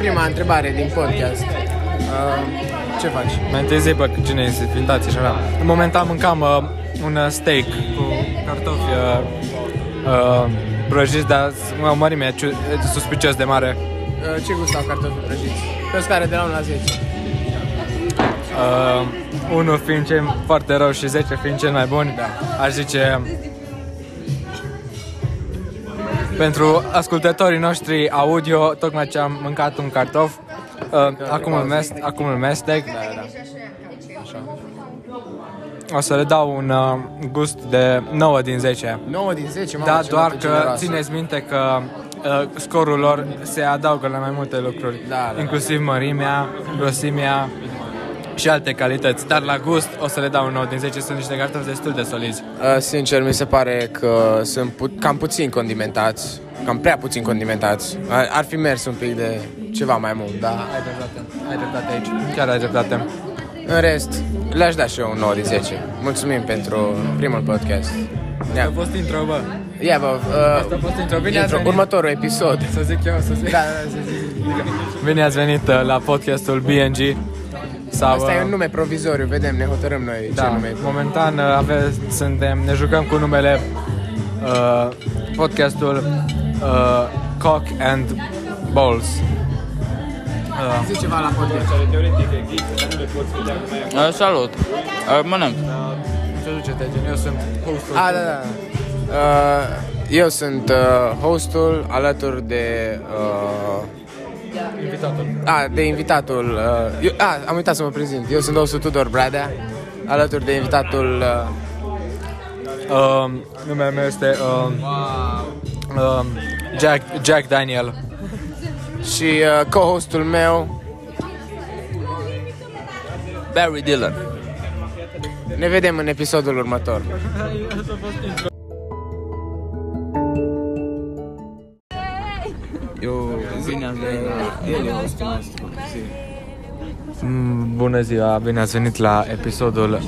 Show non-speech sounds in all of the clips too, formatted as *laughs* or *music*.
prima întrebare din podcast. Uh, ce faci? Mai întâi zi, bă, cine este invitații și așa. Momentan mâncam uh, un uh, steak cu cartofi uh, uh, prăjiți, dar o mărime ciu- suspicios de mare. Uh, ce gust au cartofii prăjiți? Pe o scară de la 1 la 10. Uh, unul fiind cel foarte rău și 10 fiind cel mai bun, da. aș zice pentru ascultătorii noștri audio, tocmai ce am mâncat un cartof, uh, acum, îl mest, acum îl mestec. Da, da, da. O să le dau un uh, gust de 9 din 10. 9 din 10, mamă, Da, ce doar notă că generoasă. țineți minte că uh, scorul lor se adaugă la mai multe lucruri, Da, da, da. inclusiv mărimea, grosimea și alte calități. Dar la gust o să le dau un 9 din 10, sunt niște cartofi destul de solizi. Uh, sincer, mi se pare că sunt pu- cam puțin condimentați, cam prea puțin condimentați. Ar, ar fi mers un pic de ceva mai mult, dar Ai dreptate, ai dreptate aici, chiar ai dreptate. în rest, le-aș da și eu un 9 din 10. Mulțumim pentru primul podcast. A Ia, fost intro, bă. ia bă, Asta a uh, fost intro. Bine ați intro, venit. următorul episod. Să zic eu, să zic. Da, da, să zic. Bine ați venit uh, la podcastul BNG. Sau, Asta e uh, un nume provizoriu, vedem, ne hotărâm noi ce Da, nume. momentan uh, ave, suntem, ne jucăm cu numele uh, podcastul uh, Cock and Balls. Uh, Zici ceva la podcast. Uh, salut! Uh, mănânc. Introduce-te, gen, eu sunt hostul. A, da, da. Uh, eu sunt uh, hostul alături de... Uh, invitatul. a, de invitatul... Uh, eu, a, am uitat să mă prezint. Eu sunt hostul Tudor Bradea, alături de invitatul... Uh, Uh, numele meu este uh, uh, Jack, Jack Daniel. și uh, co-hostul meu. Barry Dillon. Ne vedem în episodul următor. Bună ziua, bine ați venit la episodul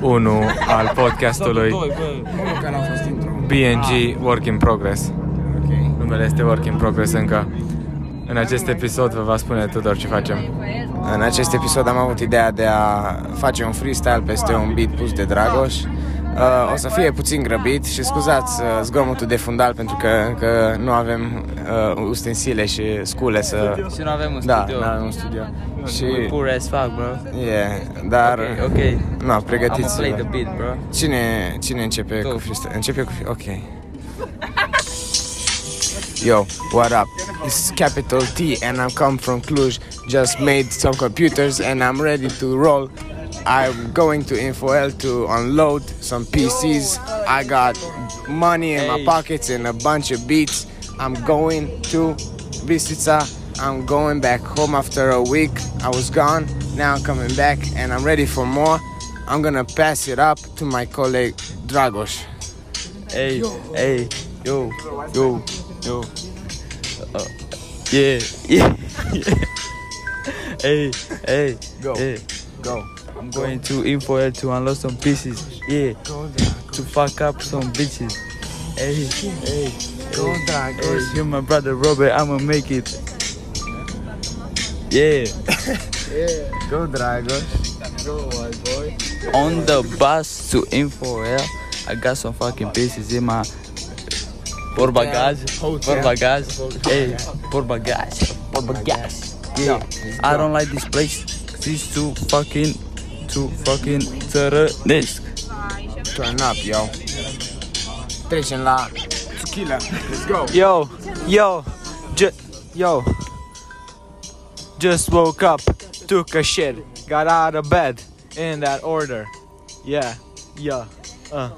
1 al podcastului Doi, bă. Cum că n-a fost intro? BNG Work in Progress. Ok. Numele este Work in Progress încă. În acest episod vă va spune Tudor ce facem. În acest episod am avut ideea de a face un freestyle peste un beat pus de Dragoș. Uh, o să fie puțin grăbit și scuzați uh, zgomotul de fundal pentru că încă nu avem uh, ustensile și scule să... Și nu avem un Da, studio. nu avem un studio. Și... We poor as fuck, bro. Yeah, dar... Ok, ok. I'm pregătiți play the beat, bro. Cine, cine începe Tu. cu freestyle? Începe cu... Ok. Yo, what up? It's capital T and I'm come from Cluj. Just made some computers and I'm ready to roll. I'm going to Infoel to unload some PCs. I got money in my pockets and a bunch of beats. I'm going to Bistrița. I'm going back home after a week. I was gone. Now I'm coming back and I'm ready for more. I'm gonna pass it up to my colleague Dragos. Hey, hey, yo, Yo, yo. Uh, yeah, yeah, *laughs* yeah. Hey, hey, Go. hey. go. I'm going to Infoel to unload some pieces. Yeah, to fuck up some bitches. Hey, hey, Go, hey, Dragos. you're my brother Robert. I'ma make it. Yeah. *laughs* yeah. Go, Dragos. Go, boy! On the bus to Info Infoel, I got some fucking pieces in my por bagagem, por bagagem, hey, por bagagem, por bagagem. Yeah, I don't like this place. It's too fucking, too fucking țărănesc. Turn up, yo. Trecem la tequila. Let's go. Yo, yo, ju- yo. Just woke up, took a shit, got out of bed in that order. Yeah, yeah. Uh.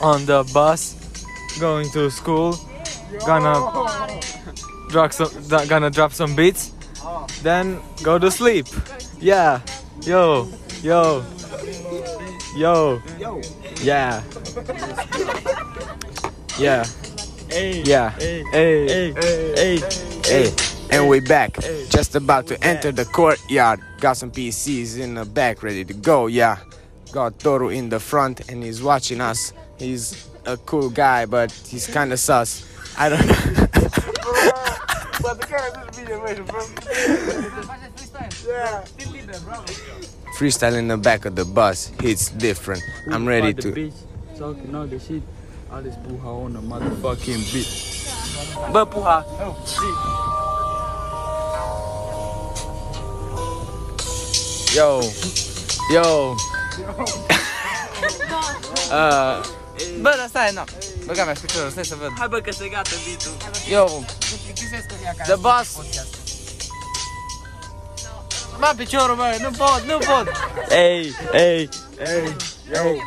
On the bus, going to school, gonna drop some, gonna drop some beats, then go to sleep. Yeah, yo, yo, yo, yeah, yeah. Yeah. hey, Hey. hey, hey, Hey, and we're back. Just about to enter the courtyard. Got some PCs in the back ready to go, yeah. Got Toru in the front and he's watching us. He's a cool guy, but he's kinda sus. I don't know. Freestyle in the back of the bus hits different. I'm ready to. bitch talking all the shit. All this puha on the motherfucking beat. But puha. Yo, yo. *laughs* uh, bă, dar stai, nu. Băga mea piciorul, stai să văd. Hai bă că se gata beat-ul. Yo, the boss. Bă, piciorul, bă, nu pot, nu pot. Ei, ei, ei.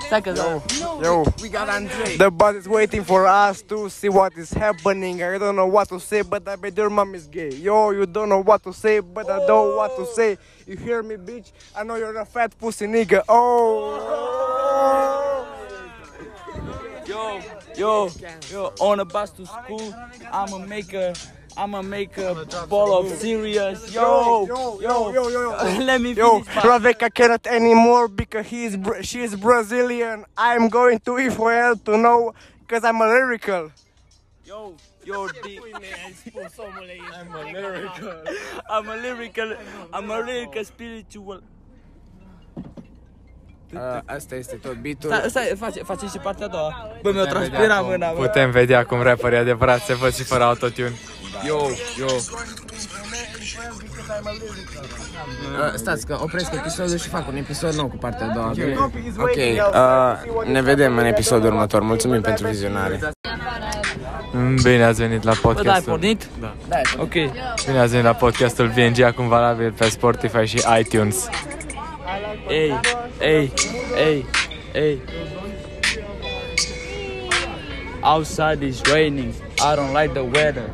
Stai că Yo, yo, We got Andrei. the bus is waiting for us to see what is happening. I don't know what to say, but I bet your mom is gay. Yo, you don't know what to say, but I don't know what to say. You hear me, bitch? I know you're a fat pussy nigga. Oh. Yo, yo, yo, on the bus to school, I'ma make a, I'ma make a ball of serious. Yo, yo, yo, yo, yo, yo. *laughs* Let me Yo, finish my. Raveka cannot anymore because he is she is Brazilian. I'm going to Israel to know because I'm a lyrical. Yo, yo, the, *laughs* I'm a lyrical. I'm a lyrical. I'm a lyrical spiritual. Uh, asta este tot beatul. Stai, stai, face, face și partea a doua. Bă, mi-o transpira mâna, bă. Putem vedea cum rapperii adevărat se văd și fără autotune. Yo, yo. Uh, stați că opresc episodul și fac un episod nou cu partea a doua. Ok, uh, ne vedem în episodul următor. Mulțumim pentru vizionare. Mm, Bine ați venit la Bă, da, ai podcastul. pornit? Da. Ok. Bine ați venit la podcastul VNG, acum valabil pe Spotify și iTunes. Hey, hey, hey, hey. Outside is raining. I don't like the weather.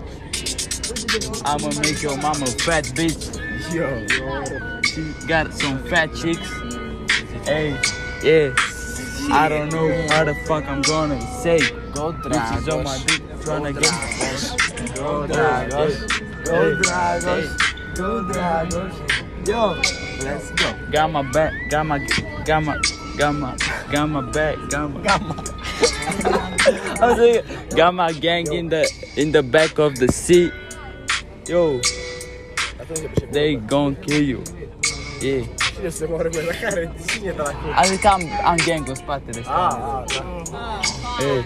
I'ma make your mama fat bitch. Yo, she got some fat chicks. Hey, yeah. I don't know how the fuck I'm gonna say. Go Bitches on my dick tryna get. Go Dragos. Go Dragos. Go Dragos. Yo, let's go. Got my back, got my, got my, got my, got my back, got my, got my. *laughs* I was like, got my gang in the in the back of the seat. Yo, they gon' kill you. Yeah. Adică am, am gang în spatele ăsta. Hey,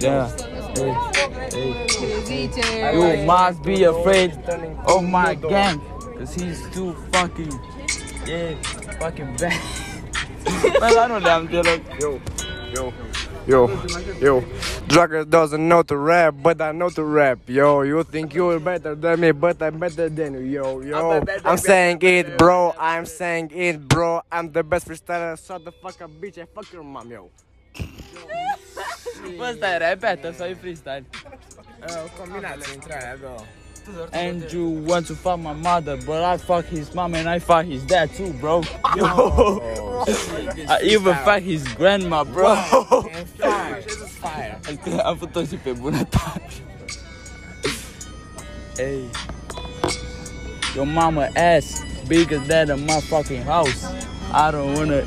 yeah, hey, hey. You must be afraid of my gang, cause he's too fucking, yeah, fucking bad. *laughs* Bă, dar nu le-am deloc. Yo, yo, yo, yo. Drugger doesn't know to rap, but I know to rap. Yo, you think you're better than me, but I'm better than you. Yo, yo. I'm saying it, bro. I'm saying it, bro. I'm the best freestyler. Shut the fuck up, bitch. I fuck your mom, yo. Bă, stai, repetă sau e freestyle? Combinație între alea două. And you want to fuck my mother, but I fuck his mom and I fuck his dad too, bro. *laughs* I even fuck his grandma, bro. Fire, fire. Am făcut și pe bunătate. Hey. Your mama ass bigger than a motherfucking house. I don't wanna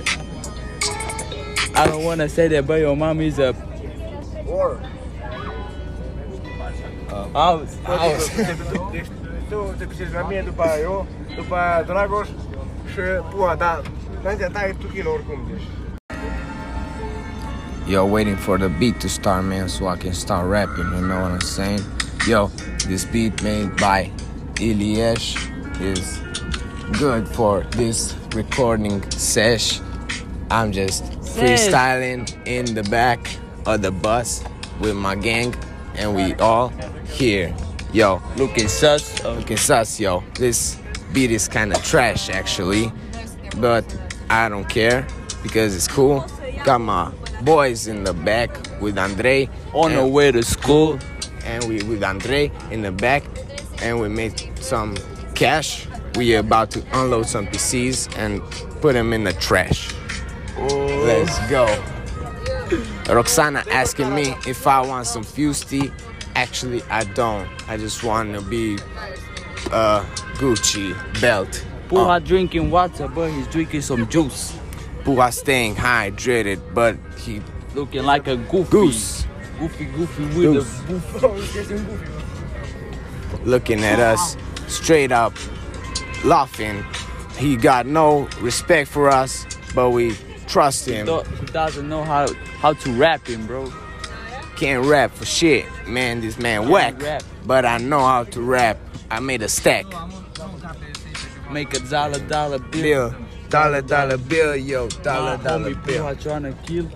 I don't wanna say that but your mom is a War. House. Deci tu te pișești la mine după eu, după Dragoș și pua, da. Înaintea ta e tu kilo oricum, deci. Yo, waiting for the beat to start, man, so I can start rapping. You know what I'm saying? Yo, this beat made by Iliesh is good for this recording sesh. I'm just freestyling in the back of the bus with my gang, and we all here. Yo, Looking sus. Look at us, yo. This beat is kind of trash, actually, but I don't care because it's cool. Got my boys in the back with Andre On the way to school. and we with Andre in the back, and we made some cash. We are about to unload some PCs and put them in the trash. Oh. Let's go. Roxana asking me if I want some Fusty. Actually, I don't. I just want to be a Gucci belt. Puha drinking water, but he's drinking some juice. Puha staying hydrated, but he Looking like a goofy. goose. Goofy, goofy with Goose. a goof. looking at us straight up, laughing. He got no respect for us, but we trust him. Do- He doesn't know how how to rap him, bro. Can't rap for shit, man. This man whack. But I know how to rap. I made a stack. Make a dollar dollar bill. Bill, dollar dollar bill, yo, dollar My dollar homie bill. Pooh trying to kill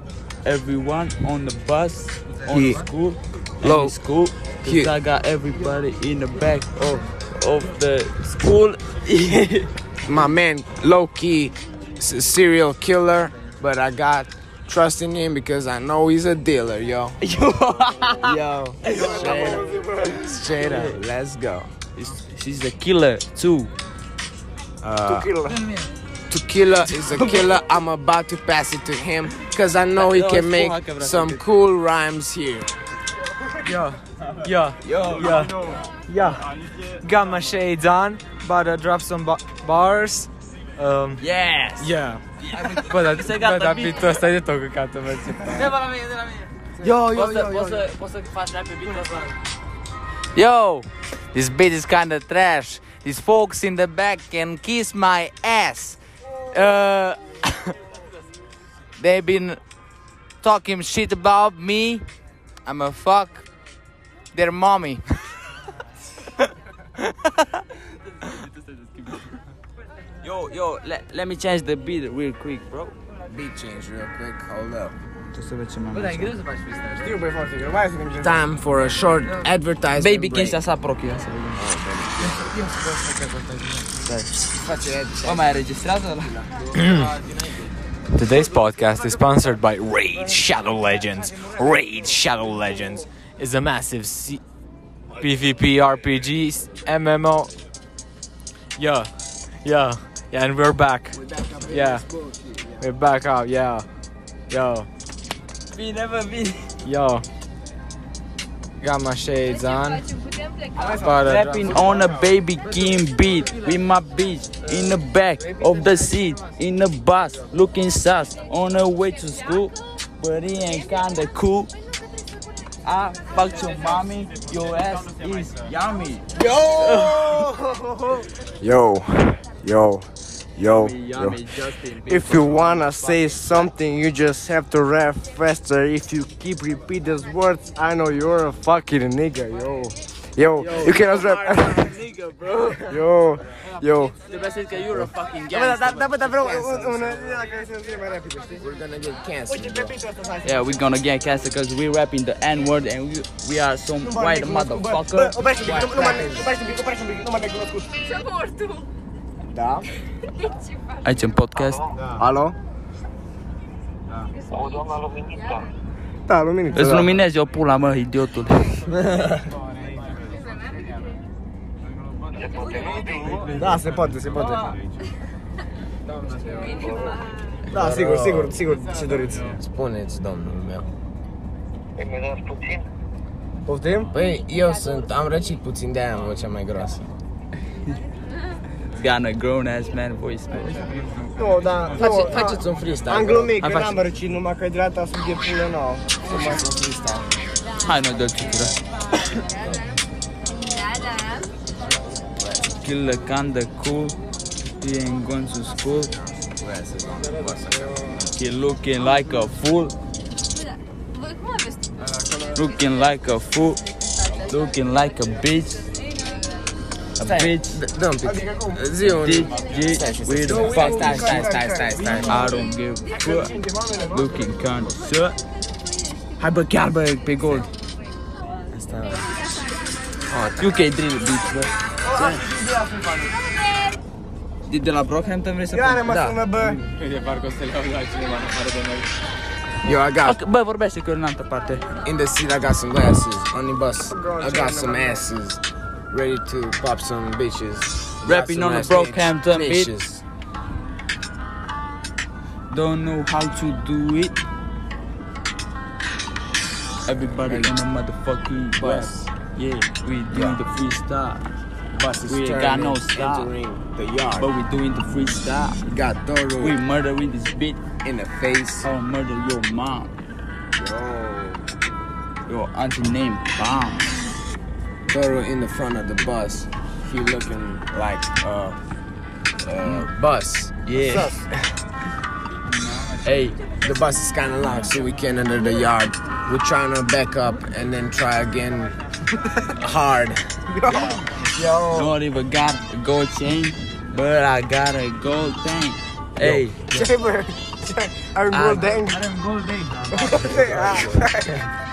everyone on the bus, on He- the school, Low. School. Cause He- I got everybody in the back of of the school. *laughs* My man, low key, serial killer, but I got trust in him because I know he's a dealer, *laughs* yo. Yo, straight up, straight up. Let's go. She's- She's a killer too. Uh, Tequila is a killer. I'm about to pass it to him because I know he can make some cool rhymes here. Yeah, yeah, yeah, yeah. Got my shades on, about to drop some ba- bars. Um, Yes. yeah. Bă, Se dar, gata, bă, dar bine. beat-ul ăsta e de tot căcatul, mă, ce tare. De la mine, de la mine. Yo, yo, Poți să, yo, yo, poți să, poți să faci rap pe beat ăsta? Yo, this beat is kinda trash. These folks in the back can kiss my ass. Uh, *coughs* they've been talking shit about me. I'm a fuck their mommy. *laughs* yo, yo, let, let me change the beat real quick, bro. Beat change real quick. Hold up. Bă, dar greu să faci freestyle. Știu, băi, foarte greu. Mai să Time for a short advertisement Baby, break. chestia asta prochi, ia să vedem. Face Bă, mai înregistrează ăla? Today's podcast is sponsored by Raid Shadow Legends. Raid Shadow Legends is a massive C- PvP RPG MMO. Yeah, yeah, yeah, and we're back. Yeah, we're back up, Yeah, yo, We never be. yo. Got my shades on. But, Rapping on a baby king beat with my bitch in the back of the seat in the bus, looking sus on her way to school, but he ain't kinda cool. I fucked your mommy, your ass is yummy. Yo, yo, yo, yo. Yummy, Justin. If you wanna say something, you just have to rap faster. If you keep repeat those words, I know you're a fucking nigga, yo. Yo, you cannot rap. *laughs* nigga, bro. yo, yo. Trebuie să zic că you're a fucking Da, da, gangster. da, da, vreau un- una care se întâmplă mai repede, știi? We're gonna get canceled. bro. Yeah, we're gonna get canceled because we're rapping the N word and we, we are some white motherfucker. Bă, oprește un pic, nu mă oprește un pic, oprește un pic, nu mă necunoscut. Da? *laughs* Aici în podcast. Alo? Da, luminiță, Îți da. luminezi o pula, mă, idiotul. *laughs* Da, se poate, se poate. Da, sigur, sigur, sigur, ce doriți. Spuneți, domnul meu. Poftim? Păi, eu sunt, am răcit puțin de aia am vocea mai groasă. It's a grown ass man voice, man. Nu, da, Face, nu, faceți un freestyle. Am bro. glumit, Hai, ah, că faci. n-am răcit, numai că dreapta sub de pulă nouă. Să faci un freestyle. Ah, Hai, noi dă ciutură. Kill the kinda cool. He ain't going to school. He looking like a fool. Voi cum aveți? Looking like a fool. Looking like a bitch. A bitch. Uh, with the fuck. stai. I don't give a fuck. Looking kinda shut. Hai bă, chiar bă, pe gold. Asta... UK drill beat, bă. De, de la Brockhampton vrei să Ioane faci? mă Da. sună, bă. De parcă o să le iau la cineva în afară de noi. Yo, I got Ok, Bă, vorbește că eu în altă parte. in the seat. I got some glasses on the bus. I got some asses ready to pop some bitches. Rapping on the ass Brockhampton bitches. Don't know how to do it. Everybody in the motherfucking bus. Yeah, we doing the freestyle. Bus is We ain't got no stop. the yard. But we doing the freestyle. We got Doro We murdering this bitch in the face. I'll murder your mom. Yo. Your auntie named Bomb. Toru in the front of the bus. He looking like uh, uh bus. Yeah. *laughs* Hey, The bus is kind of loud, so we can't enter the yard. We're trying to back up and then try again *laughs* hard. don't even got a gold chain, but I got a gold thing. Hey, Chamber. I'm Ah. Goldeng. I *laughs*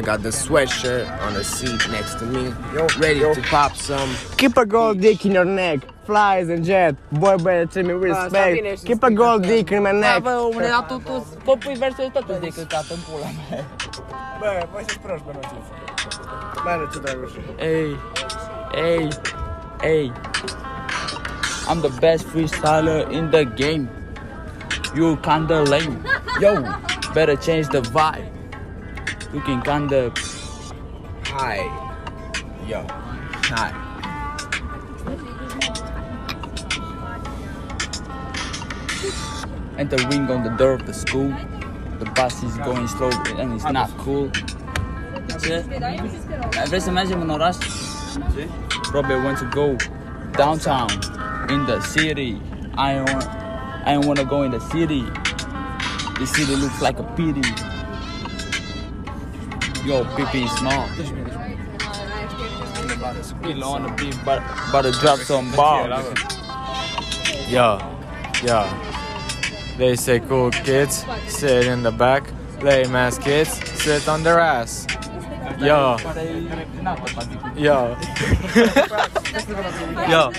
got the sweatshirt on the seat next to me, ready to pop some. Keep a gold dick in your neck. Flies and jet. Boy better treat me with ah, respect. Keep a gold dick in my neck. bă, omule, dar tu, tu, pot pui versul ăsta tu de căcat în pula mea. Bă, voi să proști, bă, notiți. Mare, ce dragoș. Hey, hey, hey. I'm the best freestyler in the game. You kinda lame. Yo, better change the vibe. You can kinda Hi. Yo. Hi. the ring on the door of the school. The bus is going slow and it's not cool. Ce? Vrei să mergem în oraș? Probably want to go downtown in the city. I don't want, I don't want to go in the city. The city looks like a pity. Yo, is small. Spill on the beat, but but to drop some bars. Yo, yo. They say cool kids sit in the back. Lame ass kids sit on their ass. Yo, yo, *laughs* yo.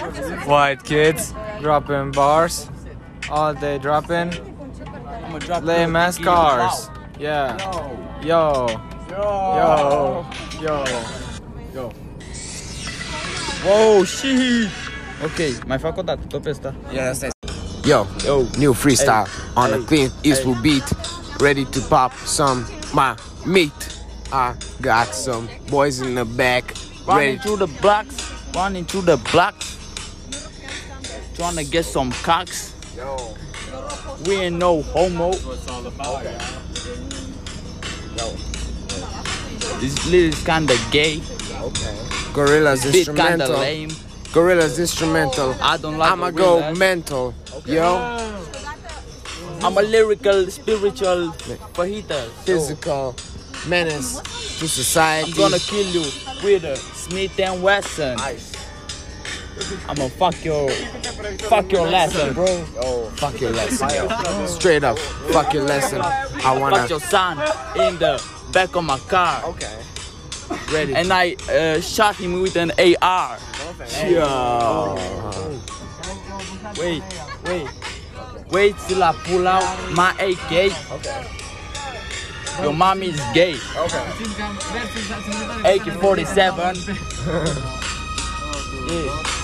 White kids dropping bars. All day dropping lame ass cars. Yeah. Yo, yo, yo, yo. Wow, shit! Ok, mai fac o dată, tot pe asta. Yeah, that's it. Yo, Yo, new freestyle on Hey. a Clint Eastwood beat. Ready to pop some my meat. I got some boys in the back. running through the blocks, running through the blocks, trying to get some cocks. Yo. We ain't no homo. This lyric's kinda gay, Okay. Gorillaz bit kinda lame. Gorillaz instrumental. I don't like I'ma go mental. Yo, I'm a lyrical, spiritual fajita. Physical menace to society. I'm gonna kill you with a Smith and Wesson. I'ma fuck your, fuck your lesson, bro. Fuck your lesson. Straight up, fuck your lesson. I wanna. Fuck your son in the back of my car. Okay. Ready. and I uh, shot him with an AR. Yo. Wait, wait, wait till I pull out my AK. Okay. Your mom is gay. AK-47. *laughs* yeah.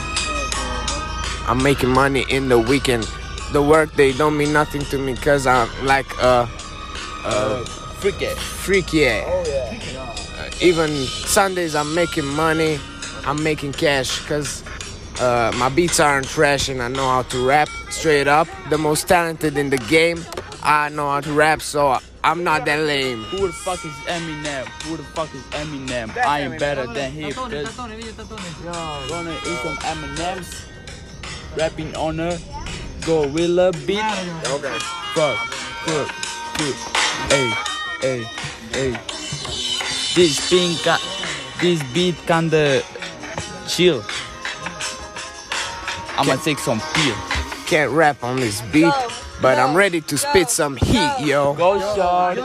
I'm making money in the weekend. The work they don't mean nothing to me cause I'm like a Uh, freak it. freak yeah. Uh, even Sundays I'm making money. I'm making cash cause uh, my beats aren't trash and I know how to rap straight up. The most talented in the game. I know how to rap so I'm not that lame. Who the fuck is Eminem? Who the fuck is Eminem? I am better than him. Cause gonna eat some M&M's. Rapping on a gorilla beat. Okay. Fuck, fuck, fuck. Hey, hey, hey. This thing got, this beat kinda chill. I'ma take some pill. Can't rap on this beat, but I'm ready to spit some heat, yo. Go shorty,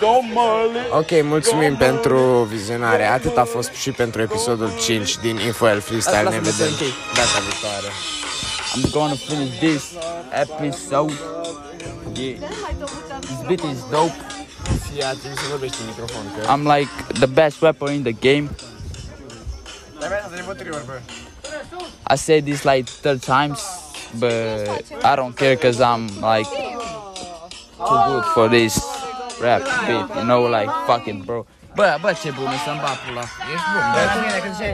go Molly. Ok, mulțumim pentru vizionare. Atât a fost și pentru episodul 5 din Infoel Freestyle. Ne vedem data viitoare. I'm gonna finish this episode. Yeah, this beat is dope. Fii atent să vorbești în microfon, că... I'm like the best rapper in the game. I said this like third times, but I don't care cause I'm like too good for this rap beat, you know, like fuck it, bro. But bă, ce bun, să-mi.